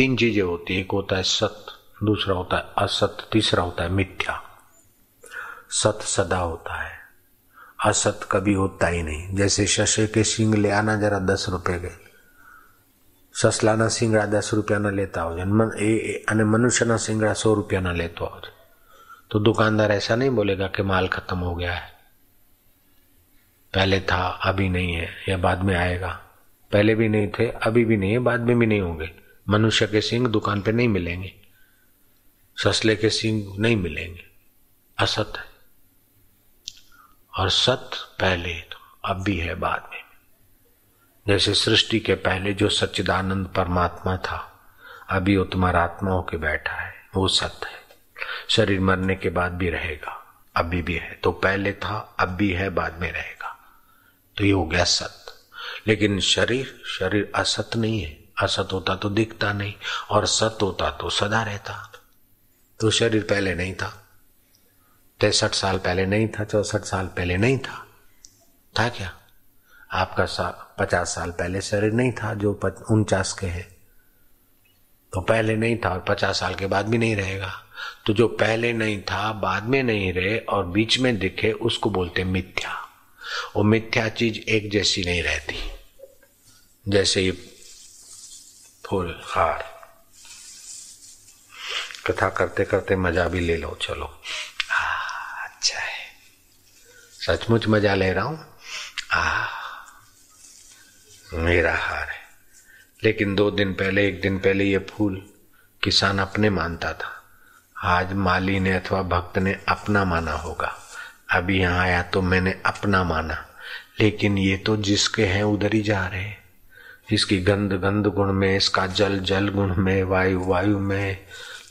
तीन चीजें होती है एक होता है सत्य दूसरा होता है असत तीसरा होता है मिथ्या सत सदा होता है असत कभी होता ही नहीं जैसे शशे के सिंग ले आना जरा दस रुपए के સસલાના સિંગડા દસ રૂપિયાના લેતા હોય અને મનુષ્યના સિંગડા सौ રૂપિયાના લેતો હોય तो दुकानदार ऐसा नहीं बोलेगा कि माल खत्म हो गया है पहले था अभी नहीं है या बाद में आएगा पहले भी नहीं थे अभी भी नहीं है बाद में भी नहीं होंगे मनुष्य के सिंह दुकान पे नहीं मिलेंगे। ससले के सिंह नहीं मिलेंगे। असत है। और सत पहले तो अब भी है बाद में। जैसे सृष्टि के पहले जो सच्चिदानंद परमात्मा था, अभी वो तुम्हारा आत्मा होके बैठा है। वो सत्य है। शरीर मरने के बाद भी रहेगा। अभी भी है। तो पहले था, अब भी है, बाद में रहेगा। तो ये हो गया सत्य लेकिन शरीर शरीर असत नहीं है। असत होता तो दिखता नहीं और सत होता तो सदा रहता। तो शरीर पहले नहीं था। तिरसठ साल पहले नहीं था चौसठ साल पहले नहीं था। था क्या? आपका सा, पचास साल पहले शरीर नहीं था जो उनचास के है। तो पहले नहीं था और पचास साल के बाद भी नहीं रहेगा। तो जो पहले नहीं था बाद में नहीं रहे और बीच में दिखे उसको बोलते मिथ्या। वो मिथ्या चीज़ एक जैसी नहीं रहती। जैसे ये फूल हार। कथा करते करते मज़ा भी ले लो चलो। आ, अच्छा है। सचमुच मज़ा ले रहा हूँ। आ मेरा हार है। लेकिन दो दिन पहले एक दिन पहले ये फूल किसान अपने मानता था। आज माली ने अथवा भक्त ने अपना माना होगा। अभी यहाँ आया तो मैंने अपना माना। लेकिन ये तो जिसके हैं उधर ही जा रहे इसकी गंध गंध गुण में, इसका जल जल गुण में, वायु वायु में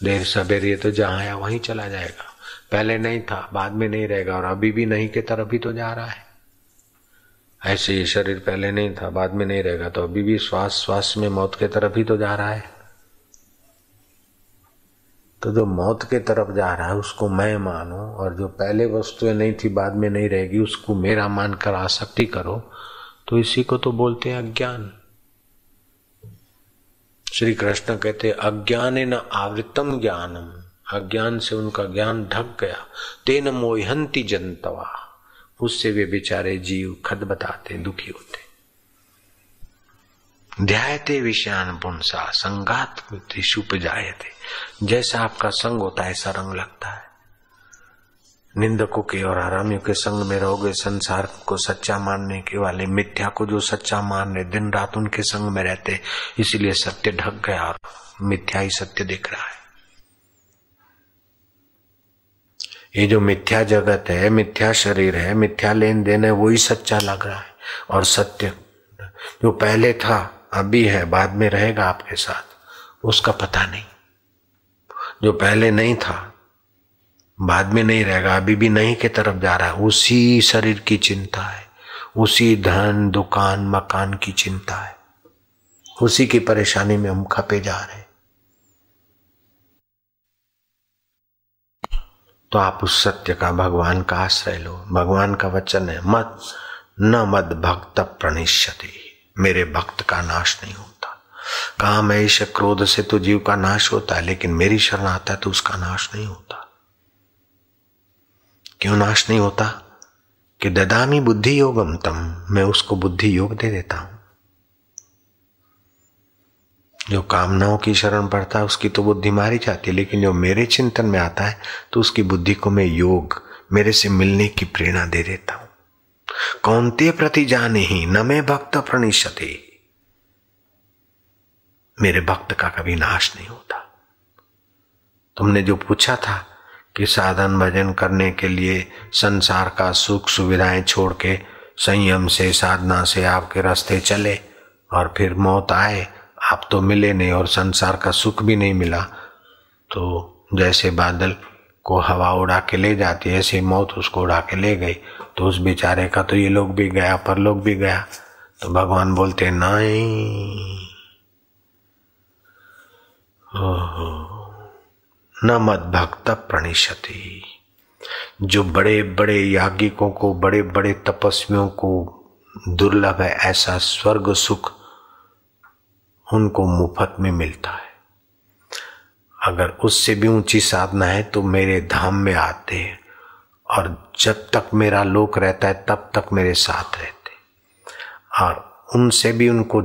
देर सबेर ये तो जहाँ आया वहीं चला जाएगा। पहले नहीं था, बाद में नहीं रहेगा, और अभी भी नहीं के तरफ़ ही तो जा रहा है। ऐसे ये शरीर पहले नहीं था, बाद में नहीं रहेगा तो अभी भी श्वास श्वास में मौत के तरफ़ ही तो जा रहा है। तो जो मौत के तरफ़ जा रहा है, उसको मैं मानो, और जो पहले वस्तुएँ नहीं थी, बाद में नहीं रहेगी, उसको मेरा मानकर आसक्ति करो तो इसी को तो बोलते हैं अज्ञान। श्री कृष्ण कहते, अज्ञान न आवृतम ज्ञानम। अज्ञान से उनका ज्ञान ढक गया। तेन मोहंती जनतवा उससे वे बेचारे जीव खद बताते, दुखी होते। ध्यायते विषयान पुंसा, संगात त्रिशुप जायते। जैसा आपका संग होता है, ऐसा रंग लगता है। निंदकों के और आरामियों के संग में रहोगे संसार को सच्चा मानने के वाले, मिथ्या को जो सच्चा मान रहे दिन रात उनके संग में रहते, इसीलिए सत्य ढक गया और मिथ्या ही सत्य दिख रहा है। ये जो मिथ्या जगत है, मिथ्या शरीर है, मिथ्या लेन देन है, वही सच्चा लग रहा है। और सत्य जो पहले था, अभी है, बाद में रहेगा आपके साथ, उसका पता नहीं। जो पहले नहीं था बाद में नहीं रहेगा। अभी भी नहीं के तरफ़ जा रहा है। उसी शरीर की चिंता है। उसी धन, दुकान, मकान की चिंता है। उसी की परेशानी में हम खपे जा रहे तो आप उस सत्य का, भगवान का आश्रय लो। भगवान का वचन है, मत, न मद भक्त प्रणिष्यति। मेरे भक्त का नाश नहीं होता। काम ऐश क्रोध से तो जीव का नाश होता है, लेकिन मेरी शरण आता है तो उसका नाश नहीं होता। क्यों नाश नहीं होता? कि ददामी बुद्धि योगम तम, मैं उसको बुद्धि योग दे देता हूँ। जो कामनाओं की शरण पड़ता है, उसकी तो बुद्धि मारी जाती है, लेकिन जो मेरे चिंतन में आता है तो उसकी बुद्धि को मैं योग, मेरे से मिलने की प्रेरणा दे देता हूँ। कौनते प्रति जाने ही, न मैं भक्त प्रणिशते मेरे भक्त का कभी नाश नहीं होता। तुमने जो पूछा था कि साधन भजन करने के लिए संसार का सुख सुविधाएँ छोड़ के संयम से, साधना से आपके रास्ते चले और फिर मौत आए। आप तो मिले नहीं और संसार का सुख भी नहीं मिला। तो जैसे बादल को हवा उड़ा के ले जाती है ऐसे मौत उसको उड़ा के ले गई। तो उस बेचारे का तो ये लोग भी गया, पर लोग भी गया। तो भगवान बोलते, नहीं। न मद भक्त प्रणिशति जो बड़े बड़े याज्ञिकों को बड़े बड़े तपस्वियों को दुर्लभ है, ऐसा स्वर्ग सुख उनको मुफ़्त में मिलता है। अगर उससे भी ऊँची साधना है तो मेरे धाम में आते हैं, और जब तक मेरा लोक रहता है, तब तक मेरे साथ रहते और उनसे भी उनको,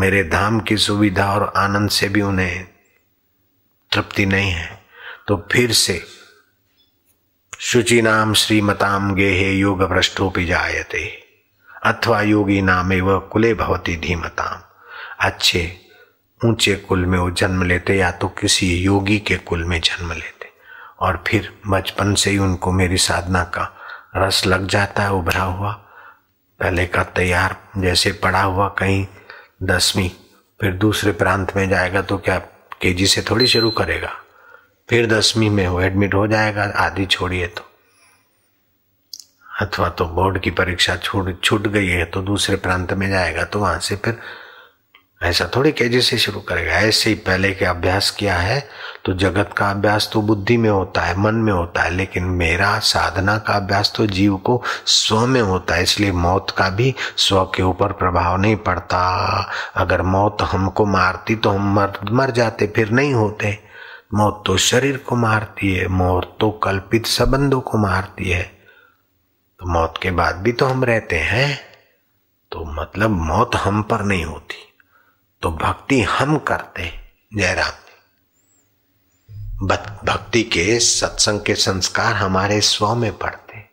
मेरे धाम की सुविधा और आनंद से भी उन्हें तृप्ति नहीं है। तो फिर से शुचि नाम श्रीमताम गेहे योग भ्रष्टोपि जायते। अथवा योगी नाम एवं कुले भवती धीमताम अच्छे, ऊँचे कुल में वो जन्म लेते या तो किसी योगी के कुल में जन्म लेते। और फिर बचपन से ही उनको मेरी साधना का रस लग जाता है उभरा हुआ। पहले का तैयार, जैसे पड़ा हुआ कहीं दसवीं, फिर दूसरे प्रांत में जाएगा तो क्या केजी से थोड़ी शुरू करेगा? फिर दसवीं में हो एडमिट हो जाएगा आधी छोड़िए तो। अथवा तो बोर्ड की परीक्षा छूट छूट गई है तो दूसरे प्रांत में जाएगा तो वहाँ से फिर ऐसा थोड़ी केजी से शुरू करेगा। ऐसे ही पहले के अभ्यास किया है तो जगत का अभ्यास तो बुद्धि में होता है, मन में होता है, लेकिन मेरा साधना का अभ्यास तो जीव को स्व में होता है, इसलिए मौत का भी स्व के ऊपर प्रभाव नहीं पड़ता। अगर मौत हमको मारती तो हम मर मर जाते, फिर नहीं होते। मौत तो शरीर को मारती है, मौत तो कल्पित संबंधों को मारती है। तो मौत के बाद भी तो हम रहते हैं तो मतलब मौत हम पर नहीं होती। तो भक्ति हम करते जयराम भक्ति के सत्संग के संस्कार हमारे स्व में पड़ते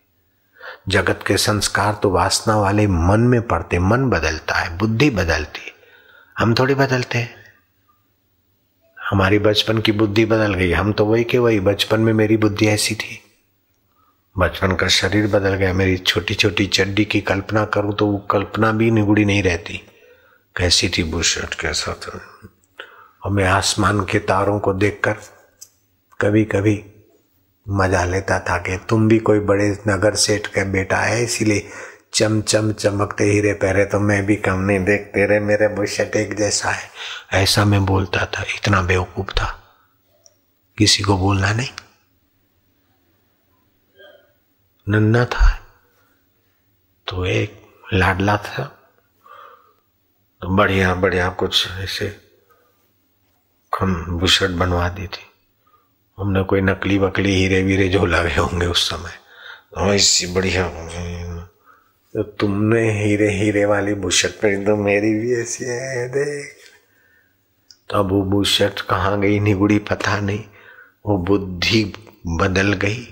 जगत के संस्कार तो वासना वाले मन में पड़ते मन बदलता है, बुद्धि बदलती हम थोड़ी बदलते हमारी बचपन की बुद्धि बदल गई। हम तो वही के वही, बचपन में मेरी बुद्धि ऐसी थी। बचपन का शरीर बदल गया, मेरी छोटी छोटी चड्डी की कल्पना करूँ तो वो कल्पना भी निगुड़ी नहीं रहती। कैसी थी बुशर्ट कैसा था और मैं आसमान के तारों को देखकर कभी कभी मज़ा लेता था कि तुम भी कोई बड़े नगर सेठ का बेटा है, इसीलिए चम चम, चमकते हीरे पहरे तो मैं भी कम नहीं देख तेरे मेरे बुशर्ट एक जैसा है। ऐसा मैं बोलता था, इतना बेवकूफ़ था। किसी को बोलना नहीं। नन्ना था। तो एक लाडला था। तो बढ़िया बढ़िया कुछ ऐसे खम बुशर्ट बनवा दी थी। हमने कोई नकली वकली हीरे वीरे जो लगे होंगे उस समय। तो ऐसी बढ़िया तो तुमने हीरे हीरे वाली बुशर्ट पहनी तो मेरी भी ऐसी है, देख। तो अब वो बुशर्ट कहाँ गई? निगुड़ी पता नहीं। वो बुद्धि बदल गई।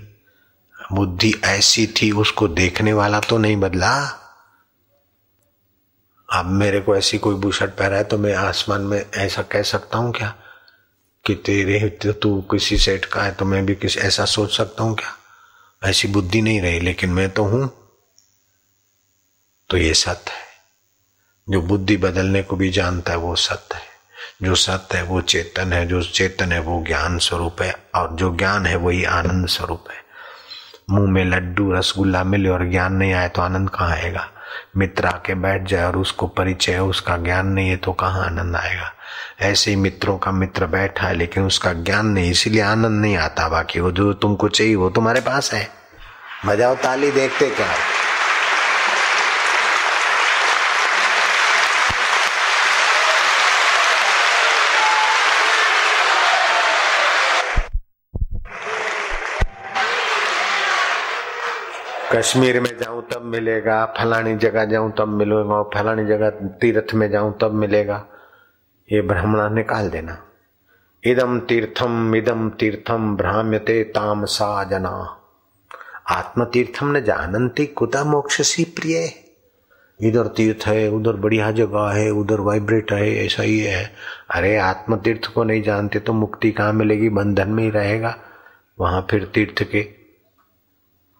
बुद्धि ऐसी थी, उसको देखने वाला तो नहीं बदला। अब मेरे को ऐसी कोई बुशर्ट पहरा है तो मैं आसमान में ऐसा कह सकता हूँ क्या? कि तेरे तो तू किसी सेठ का है तो मैं भी किसी, ऐसा सोच सकता हूँ क्या? ऐसी बुद्धि नहीं रही, लेकिन मैं तो हूँ। तो ये सत्य है। जो बुद्धि बदलने को भी जानता है, वो सत्य है। जो सत्य है, वो चेतन है। जो चेतन है, वो ज्ञान स्वरूप है। और जो ज्ञान है, वही आनंद स्वरूप है। मुँह में लड्डू, रसगुल्ला मिले और ज्ञान नहीं आए तो आनंद कहाँ आएगा? मित्र आके बैठ जाए और उसको परिचय है, उसका ज्ञान नहीं है तो कहाँ आनंद आएगा? ऐसे ही मित्रों का मित्र बैठा है, लेकिन उसका ज्ञान नहीं, इसीलिए आनंद नहीं आता। बाकी वो जो तुमको चाहिए, वो तुम्हारे पास है। बजाओ ताली देखते क्या कश्मीर में जाऊँ, तब मिलेगा। फलानी जगह जाऊँ, तब मिलेगा। फलानी जगह तीर्थ में जाऊँ, तब मिलेगा। ये ब्राह्मणा निकाल देना। इदम तीर्थम इदम तीर्थम भ्राम्यते ताम सा जना। आत्म तीर्थम न जानती कुता मोक्ष सी प्रिय? इधर तीर्थ है, उधर बढ़िया जगह है, उधर वाइब्रेट है, ऐसा ही है। अरे आत्म तीर्थ को नहीं जानते तो मुक्ति कहाँ मिलेगी? बंधन में ही रहेगा। वहाँ फिर तीर्थ के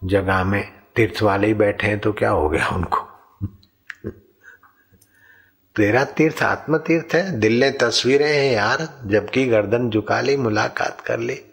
जगह में तीर्थ वाले ही बैठे हैं तो क्या हो गया उनको? तेरा तीर्थ आत्म तीर्थ है, दिल ने तस्वीरें हैं यार, जबकि गर्दन झुका ली, मुलाकात कर ली।